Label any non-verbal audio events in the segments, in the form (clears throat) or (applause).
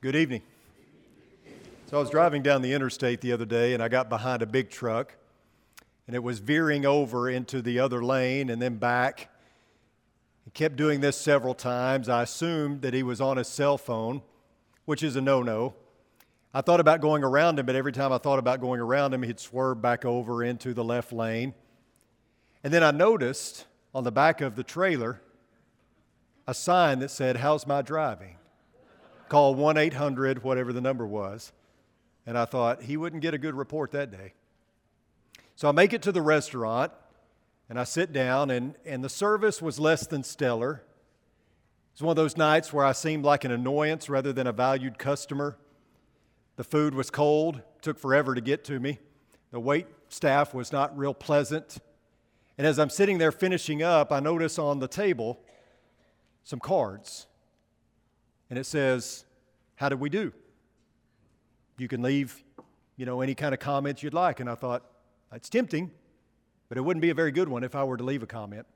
Good evening. So I was driving down the interstate the other day and I got behind a big truck and it was veering over into the other lane and then back. He kept doing this several times. I assumed that he was on his cell phone, which is a no no. I thought about going around him, but every time I thought about going around him, he'd swerve back over into the left lane. And then I noticed on the back of the trailer a sign that said, How's my driving? Call 1 800, whatever the number was. And I thought, he wouldn't get a good report that day. So I make it to the restaurant and I sit down, and, and the service was less than stellar. It's one of those nights where I seemed like an annoyance rather than a valued customer. The food was cold, took forever to get to me. The wait staff was not real pleasant. And as I'm sitting there finishing up, I notice on the table some cards. And it says, How did we do? You can leave, you know, any kind of comments you'd like. And I thought, it's tempting, but it wouldn't be a very good one if I were to leave a comment.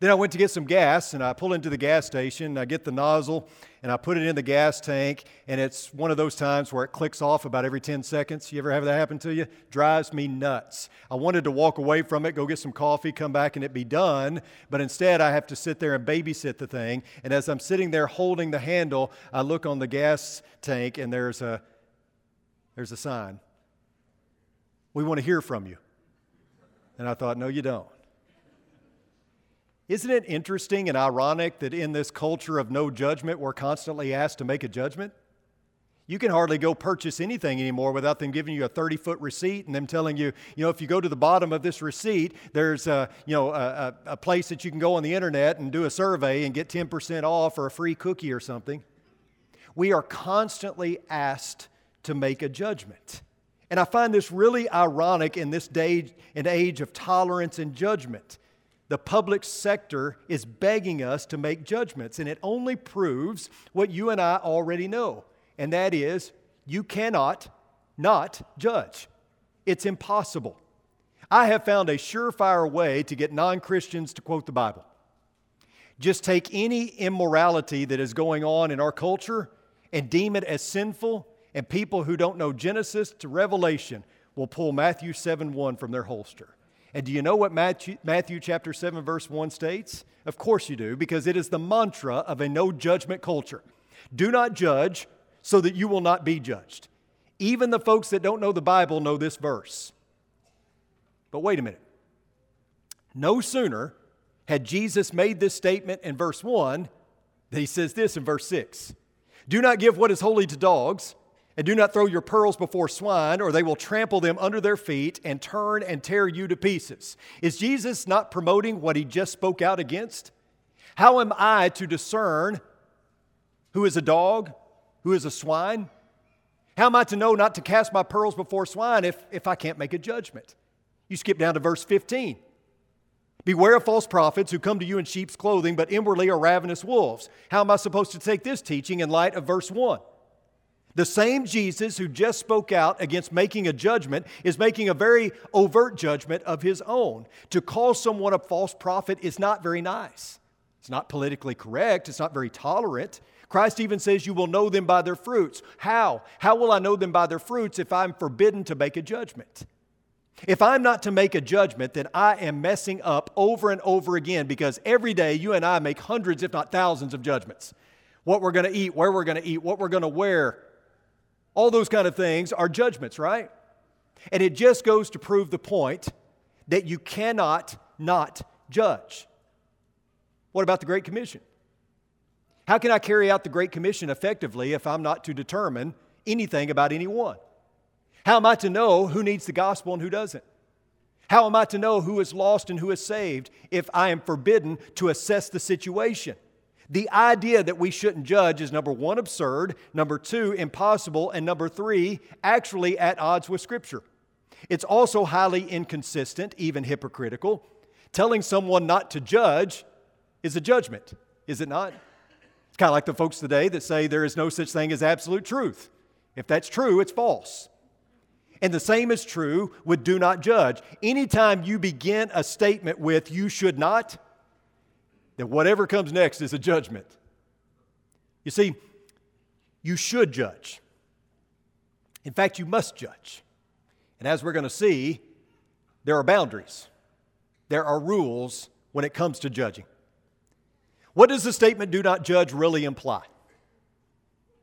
Then I went to get some gas and I pull into the gas station. I get the nozzle and I put it in the gas tank. And it's one of those times where it clicks off about every 10 seconds. You ever have that happen to you? Drives me nuts. I wanted to walk away from it, go get some coffee, come back, and it be done. But instead, I have to sit there and babysit the thing. And as I'm sitting there holding the handle, I look on the gas tank and there's a, there's a sign. We want to hear from you. And I thought, no, you don't. Isn't it interesting and ironic that in this culture of no judgment, we're constantly asked to make a judgment? You can hardly go purchase anything anymore without them giving you a 30 foot receipt and them telling you, you know, if you go to the bottom of this receipt, there's a, you know, a, a place that you can go on the internet and do a survey and get 10% off or a free cookie or something. We are constantly asked to make a judgment. And I find this really ironic in this day and age of tolerance and judgment the public sector is begging us to make judgments, and it only proves what you and I already know, and that is you cannot not judge. It's impossible. I have found a surefire way to get non Christians to quote the Bible. Just take any immorality that is going on in our culture and deem it as sinful, and people who don't know Genesis to Revelation will pull Matthew 7 1 from their holster. And do you know what Matthew, Matthew chapter 7 verse 1 states? Of course you do, because it is the mantra of a no judgment culture. Do not judge so that you will not be judged. Even the folks that don't know the Bible know this verse. But wait a minute. No sooner had Jesus made this statement in verse 1 that he says this in verse 6 Do not give what is holy to dogs and do not throw your pearls before swine, or they will trample them under their feet and turn and tear you to pieces. Is Jesus not promoting what he just spoke out against? How am I to discern who is a dog, who is a swine? How am I to know not to cast my pearls before swine if, if I can't make a judgment? You skip down to verse 15. Beware of false prophets who come to you in sheep's clothing, but inwardly are ravenous wolves. How am I supposed to take this teaching in light of verse 1? The same Jesus who just spoke out against making a judgment is making a very overt judgment of his own. To call someone a false prophet is not very nice. It's not politically correct, it's not very tolerant. Christ even says, You will know them by their fruits. How? How will I know them by their fruits if I'm forbidden to make a judgment? If I'm not to make a judgment, then I am messing up over and over again because every day you and I make hundreds, if not thousands, of judgments. What we're going to eat, where we're going to eat, what we're going to wear, all those kind of things are judgments, right? And it just goes to prove the point that you cannot not judge. What about the Great Commission? How can I carry out the Great Commission effectively if I'm not to determine anything about anyone? How am I to know who needs the gospel and who doesn't? How am I to know who is lost and who is saved if I am forbidden to assess the situation? The idea that we shouldn't judge is number one, absurd, number two, impossible, and number three, actually at odds with Scripture. It's also highly inconsistent, even hypocritical. Telling someone not to judge is a judgment, is it not? It's kind of like the folks today that say there is no such thing as absolute truth. If that's true, it's false. And the same is true with do not judge. Anytime you begin a statement with you should not, then whatever comes next is a judgment. You see, you should judge. In fact, you must judge. And as we're going to see, there are boundaries, there are rules when it comes to judging. What does the statement, do not judge, really imply?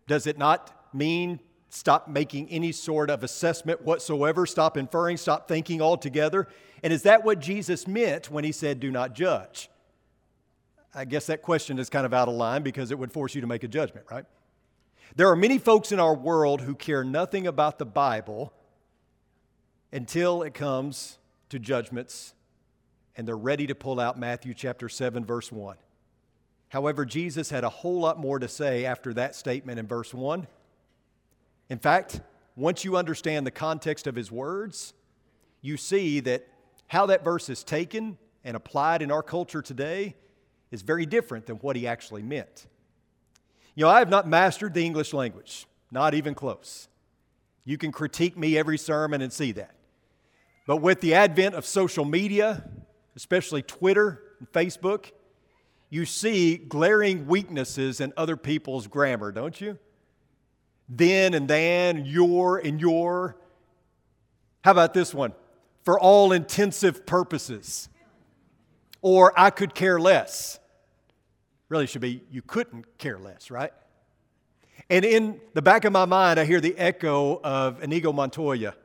Does it not mean stop making any sort of assessment whatsoever, stop inferring, stop thinking altogether? And is that what Jesus meant when he said, do not judge? I guess that question is kind of out of line because it would force you to make a judgment, right? There are many folks in our world who care nothing about the Bible until it comes to judgments and they're ready to pull out Matthew chapter 7 verse 1. However, Jesus had a whole lot more to say after that statement in verse 1. In fact, once you understand the context of his words, you see that how that verse is taken and applied in our culture today is very different than what he actually meant. You know, I have not mastered the English language, not even close. You can critique me every sermon and see that. But with the advent of social media, especially Twitter and Facebook, you see glaring weaknesses in other people's grammar, don't you? Then and then, your and you're. How about this one? For all intensive purposes. Or I could care less. Really should be, you couldn't care less, right? And in the back of my mind, I hear the echo of Inigo Montoya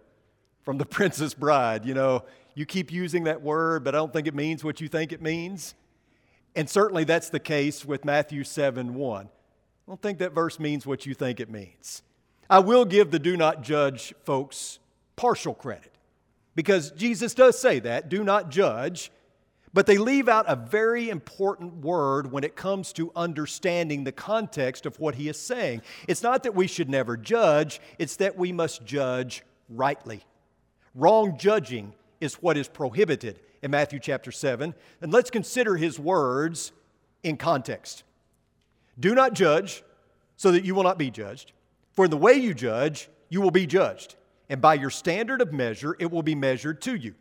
from The Princess Bride. You know, you keep using that word, but I don't think it means what you think it means. And certainly that's the case with Matthew 7 1. I don't think that verse means what you think it means. I will give the do not judge folks partial credit because Jesus does say that do not judge. But they leave out a very important word when it comes to understanding the context of what he is saying. It's not that we should never judge, it's that we must judge rightly. Wrong judging is what is prohibited in Matthew chapter 7. And let's consider his words in context. Do not judge so that you will not be judged. For in the way you judge, you will be judged. And by your standard of measure, it will be measured to you.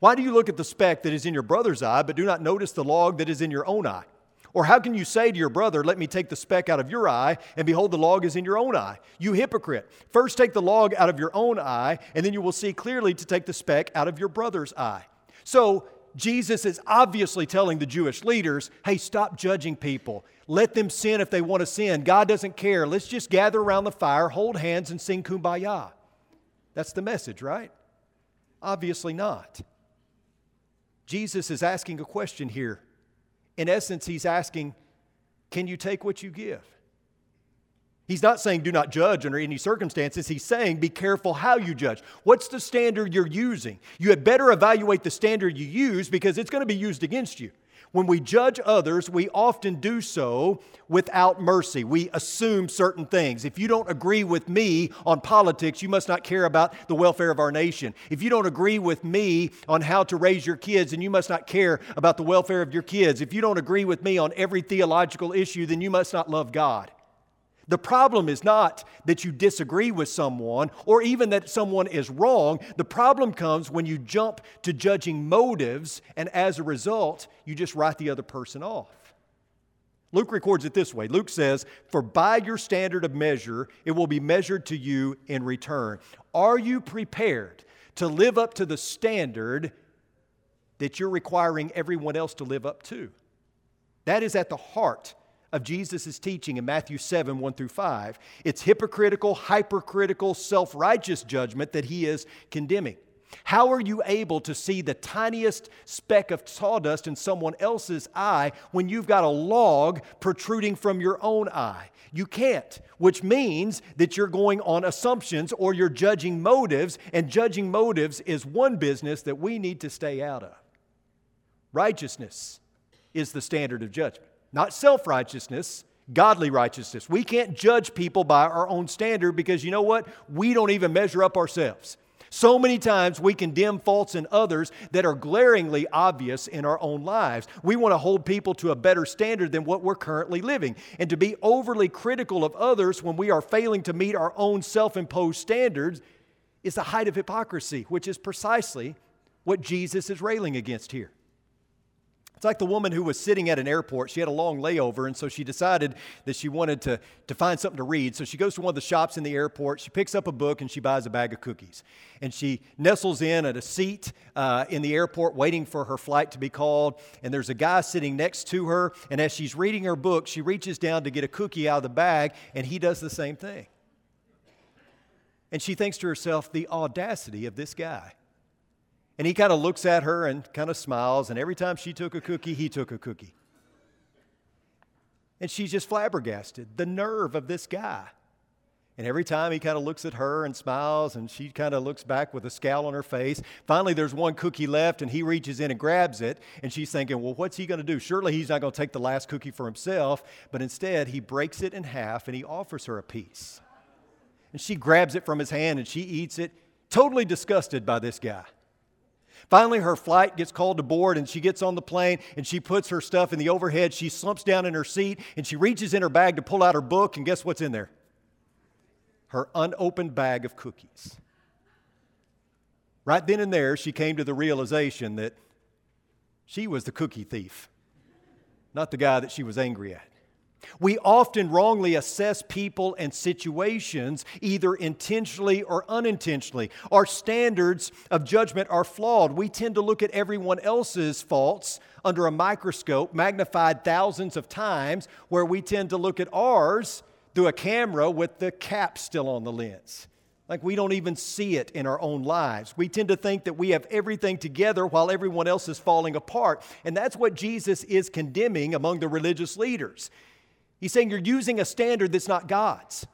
Why do you look at the speck that is in your brother's eye, but do not notice the log that is in your own eye? Or how can you say to your brother, Let me take the speck out of your eye, and behold, the log is in your own eye? You hypocrite. First take the log out of your own eye, and then you will see clearly to take the speck out of your brother's eye. So, Jesus is obviously telling the Jewish leaders, hey, stop judging people. Let them sin if they want to sin. God doesn't care. Let's just gather around the fire, hold hands, and sing kumbaya. That's the message, right? Obviously not. Jesus is asking a question here. In essence, he's asking, Can you take what you give? He's not saying do not judge under any circumstances. He's saying be careful how you judge. What's the standard you're using? You had better evaluate the standard you use because it's going to be used against you. When we judge others, we often do so without mercy. We assume certain things. If you don't agree with me on politics, you must not care about the welfare of our nation. If you don't agree with me on how to raise your kids, then you must not care about the welfare of your kids. If you don't agree with me on every theological issue, then you must not love God. The problem is not that you disagree with someone or even that someone is wrong. The problem comes when you jump to judging motives, and as a result, you just write the other person off. Luke records it this way Luke says, For by your standard of measure, it will be measured to you in return. Are you prepared to live up to the standard that you're requiring everyone else to live up to? That is at the heart of Jesus' teaching in Matthew 7 1 through 5. It's hypocritical, hypercritical, self righteous judgment that he is condemning. How are you able to see the tiniest speck of sawdust in someone else's eye when you've got a log protruding from your own eye? You can't, which means that you're going on assumptions or you're judging motives, and judging motives is one business that we need to stay out of. Righteousness is the standard of judgment not self righteousness, godly righteousness. We can't judge people by our own standard because you know what? We don't even measure up ourselves. So many times we condemn faults in others that are glaringly obvious in our own lives. We want to hold people to a better standard than what we're currently living. And to be overly critical of others when we are failing to meet our own self imposed standards is the height of hypocrisy, which is precisely what Jesus is railing against here. It's like the woman who was sitting at an airport. She had a long layover, and so she decided that she wanted to, to find something to read. So she goes to one of the shops in the airport. She picks up a book and she buys a bag of cookies. And she nestles in at a seat uh, in the airport, waiting for her flight to be called. And there's a guy sitting next to her. And as she's reading her book, she reaches down to get a cookie out of the bag, and he does the same thing. And she thinks to herself, the audacity of this guy. And he kind of looks at her and kind of smiles. And every time she took a cookie, he took a cookie. And she's just flabbergasted. The nerve of this guy. And every time he kind of looks at her and smiles, and she kind of looks back with a scowl on her face. Finally, there's one cookie left, and he reaches in and grabs it. And she's thinking, well, what's he going to do? Surely he's not going to take the last cookie for himself. But instead, he breaks it in half and he offers her a piece. And she grabs it from his hand and she eats it, totally disgusted by this guy. Finally, her flight gets called to board and she gets on the plane and she puts her stuff in the overhead. She slumps down in her seat and she reaches in her bag to pull out her book, and guess what's in there? Her unopened bag of cookies. Right then and there, she came to the realization that she was the cookie thief, not the guy that she was angry at. We often wrongly assess people and situations, either intentionally or unintentionally. Our standards of judgment are flawed. We tend to look at everyone else's faults under a microscope, magnified thousands of times, where we tend to look at ours through a camera with the cap still on the lens. Like we don't even see it in our own lives. We tend to think that we have everything together while everyone else is falling apart. And that's what Jesus is condemning among the religious leaders. He's saying you're using a standard that's not God's.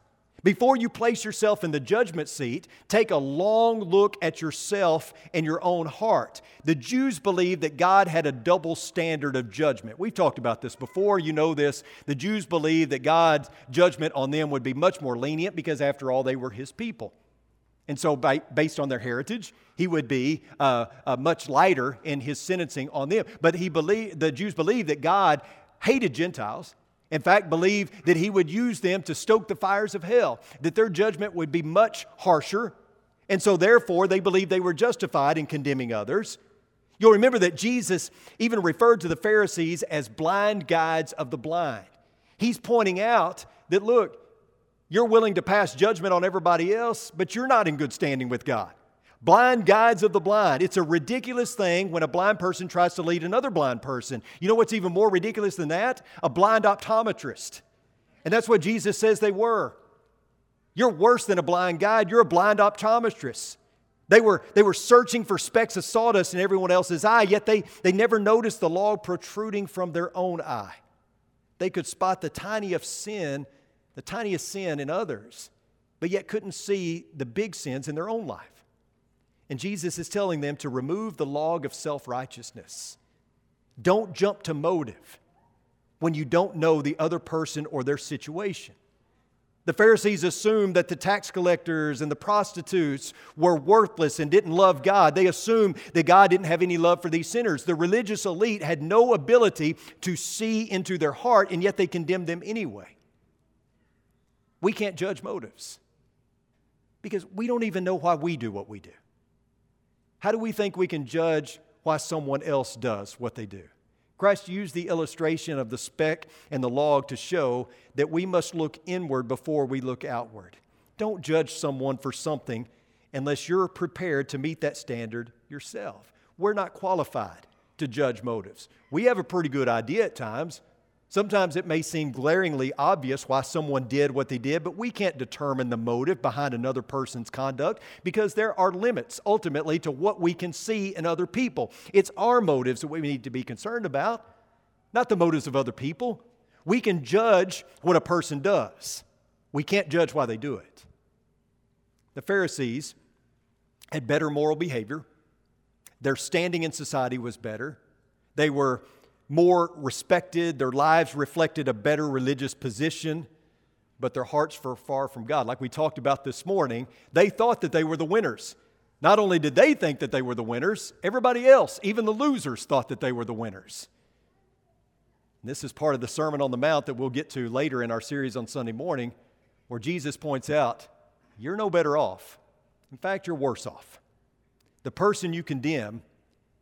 Before you place yourself in the judgment seat, take a long look at yourself and your own heart. The Jews believed that God had a double standard of judgment. We've talked about this before, you know this. The Jews believed that God's judgment on them would be much more lenient because, after all, they were His people. And so, by, based on their heritage, he would be uh, uh, much lighter in his sentencing on them. But he believed, the Jews believed that God hated Gentiles in fact, believed that he would use them to stoke the fires of hell, that their judgment would be much harsher. And so, therefore, they believed they were justified in condemning others. You'll remember that Jesus even referred to the Pharisees as blind guides of the blind. He's pointing out that, look, you're willing to pass judgment on everybody else, but you're not in good standing with God. Blind guides of the blind. It's a ridiculous thing when a blind person tries to lead another blind person. You know what's even more ridiculous than that? A blind optometrist. And that's what Jesus says they were. You're worse than a blind guide, you're a blind optometrist. They were, they were searching for specks of sawdust in everyone else's eye, yet they, they never noticed the log protruding from their own eye. They could spot the tiniest sin, the tiniest sin in others, but yet couldn't see the big sins in their own life. And Jesus is telling them to remove the log of self righteousness. Don't jump to motive when you don't know the other person or their situation. The Pharisees assumed that the tax collectors and the prostitutes were worthless and didn't love God. They assumed that God didn't have any love for these sinners. The religious elite had no ability to see into their heart, and yet they condemned them anyway. We can't judge motives because we don't even know why we do what we do. How do we think we can judge why someone else does what they do? Christ used the illustration of the speck and the log to show that we must look inward before we look outward. Don't judge someone for something unless you're prepared to meet that standard yourself. We're not qualified to judge motives. We have a pretty good idea at times Sometimes it may seem glaringly obvious why someone did what they did, but we can't determine the motive behind another person's conduct because there are limits ultimately to what we can see in other people. It's our motives that we need to be concerned about, not the motives of other people. We can judge what a person does, we can't judge why they do it. The Pharisees had better moral behavior, their standing in society was better. They were more respected, their lives reflected a better religious position, but their hearts were far from God. Like we talked about this morning, they thought that they were the winners. Not only did they think that they were the winners, everybody else, even the losers, thought that they were the winners. And this is part of the Sermon on the Mount that we'll get to later in our series on Sunday morning, where Jesus points out, You're no better off. In fact, you're worse off. The person you condemn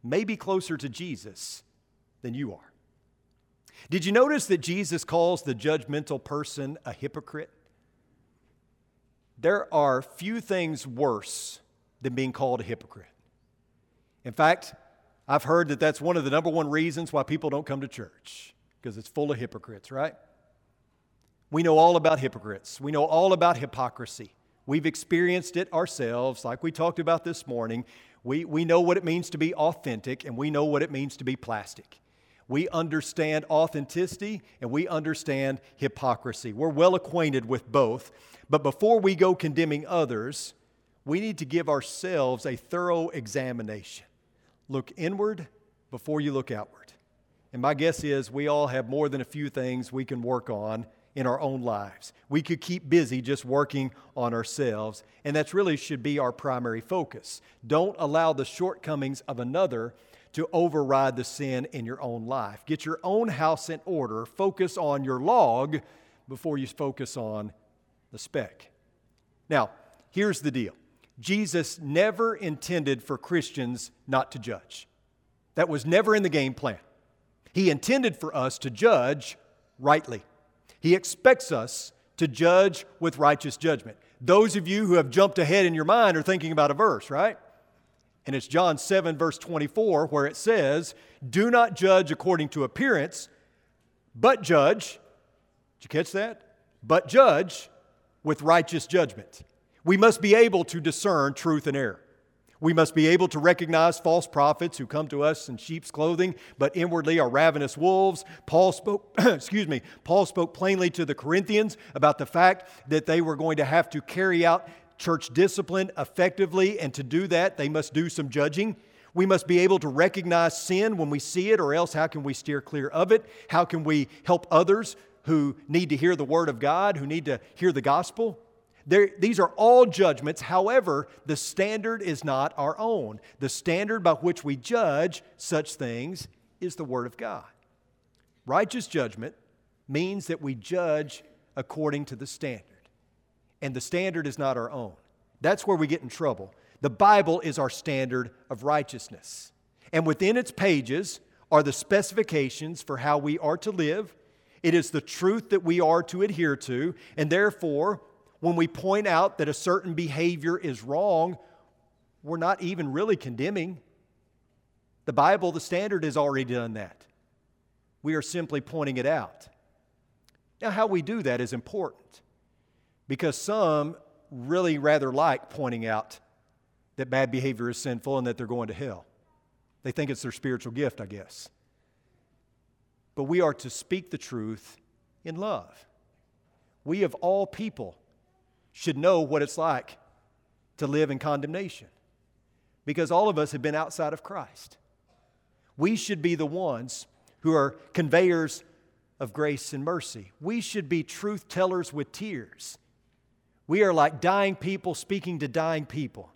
may be closer to Jesus than you are. Did you notice that Jesus calls the judgmental person a hypocrite? There are few things worse than being called a hypocrite. In fact, I've heard that that's one of the number one reasons why people don't come to church, because it's full of hypocrites, right? We know all about hypocrites. We know all about hypocrisy. We've experienced it ourselves, like we talked about this morning. We, we know what it means to be authentic, and we know what it means to be plastic. We understand authenticity and we understand hypocrisy. We're well acquainted with both. But before we go condemning others, we need to give ourselves a thorough examination. Look inward before you look outward. And my guess is we all have more than a few things we can work on in our own lives. We could keep busy just working on ourselves, and that's really should be our primary focus. Don't allow the shortcomings of another to override the sin in your own life. Get your own house in order. Focus on your log before you focus on the speck. Now, here's the deal Jesus never intended for Christians not to judge. That was never in the game plan. He intended for us to judge rightly. He expects us to judge with righteous judgment. Those of you who have jumped ahead in your mind are thinking about a verse, right? And it's John 7, verse 24, where it says, Do not judge according to appearance, but judge. Did you catch that? But judge with righteous judgment. We must be able to discern truth and error. We must be able to recognize false prophets who come to us in sheep's clothing, but inwardly are ravenous wolves. Paul spoke, (clears throat) excuse me, Paul spoke plainly to the Corinthians about the fact that they were going to have to carry out church discipline effectively, and to do that, they must do some judging. We must be able to recognize sin when we see it, or else how can we steer clear of it? How can we help others who need to hear the Word of God, who need to hear the gospel? There, these are all judgments. However, the standard is not our own. The standard by which we judge such things is the Word of God. Righteous judgment means that we judge according to the standard and the standard is not our own. That's where we get in trouble. The Bible is our standard of righteousness. And within its pages are the specifications for how we are to live. It is the truth that we are to adhere to. And therefore, when we point out that a certain behavior is wrong, we're not even really condemning. The Bible, the standard, has already done that. We are simply pointing it out. Now, how we do that is important because some really rather like pointing out that bad behavior is sinful and that they're going to hell. They think it's their spiritual gift, I guess. But we are to speak the truth in love. We, of all people, should know what it's like to live in condemnation because all of us have been outside of Christ. We should be the ones who are conveyors of grace and mercy. We should be truth tellers with tears we are like dying people speaking to dying people.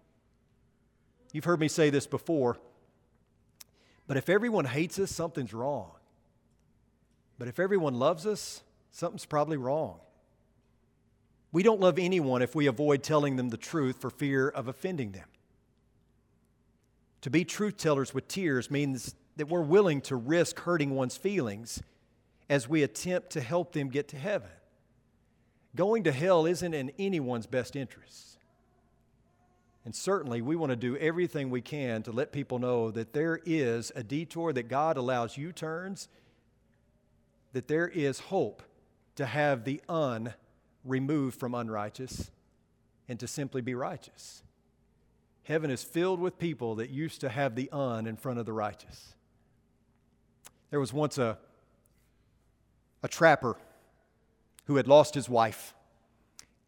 You've heard me say this before, but if everyone hates us, something's wrong. But if everyone loves us, something's probably wrong. We don't love anyone if we avoid telling them the truth for fear of offending them. To be truth tellers with tears means that we're willing to risk hurting one's feelings as we attempt to help them get to heaven. Going to hell isn't in anyone's best interest. And certainly, we want to do everything we can to let people know that there is a detour, that God allows U turns, that there is hope to have the un removed from unrighteous and to simply be righteous. Heaven is filled with people that used to have the un in front of the righteous. There was once a, a trapper who had lost his wife.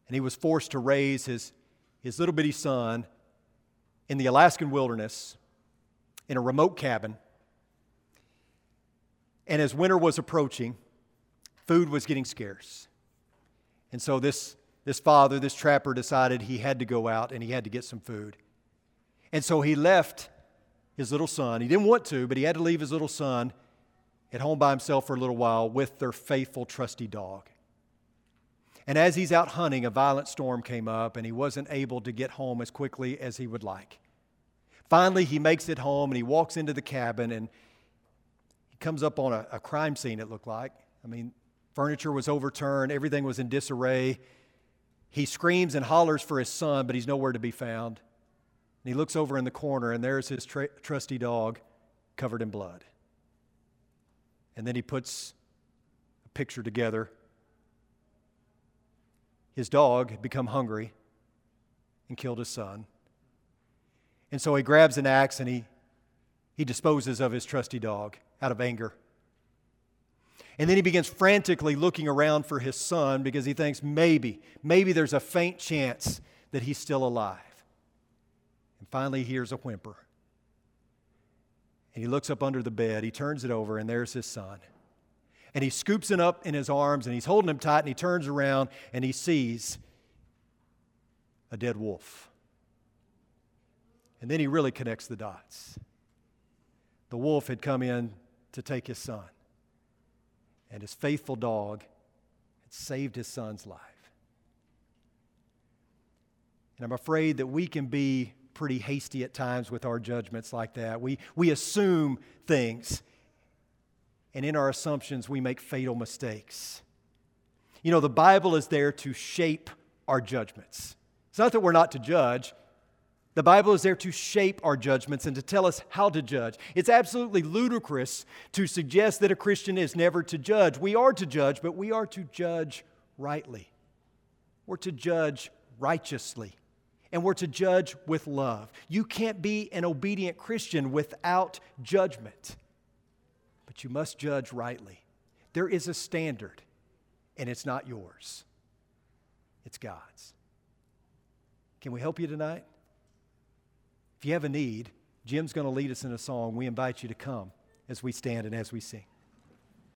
And he was forced to raise his, his little bitty son in the Alaskan wilderness in a remote cabin. And as winter was approaching, food was getting scarce. And so this, this father, this trapper, decided he had to go out and he had to get some food. And so he left his little son. He didn't want to, but he had to leave his little son at home by himself for a little while with their faithful, trusty dog. And as he's out hunting, a violent storm came up and he wasn't able to get home as quickly as he would like. Finally, he makes it home and he walks into the cabin and he comes up on a, a crime scene, it looked like. I mean, furniture was overturned, everything was in disarray. He screams and hollers for his son, but he's nowhere to be found. And he looks over in the corner, and there's his tra- trusty dog covered in blood. And then he puts a picture together. His dog had become hungry and killed his son. And so he grabs an axe and he, he disposes of his trusty dog out of anger. And then he begins frantically looking around for his son because he thinks maybe, maybe there's a faint chance that he's still alive. And finally, he hears a whimper. And he looks up under the bed, he turns it over, and there's his son. And he scoops him up in his arms and he's holding him tight, and he turns around and he sees a dead wolf. And then he really connects the dots. The wolf had come in to take his son, and his faithful dog had saved his son's life. And I'm afraid that we can be pretty hasty at times with our judgments like that. We, we assume things, and in our assumptions, we make fatal mistakes. You know, the Bible is there to shape our judgments. It's not that we're not to judge, the Bible is there to shape our judgments and to tell us how to judge. It's absolutely ludicrous to suggest that a Christian is never to judge. We are to judge, but we are to judge rightly. We're to judge righteously. And we're to judge with love. You can't be an obedient Christian without judgment, but you must judge rightly. There is a standard, and it's not yours, it's God's. Can we help you tonight? If you have a need, Jim's going to lead us in a song. We invite you to come as we stand and as we sing.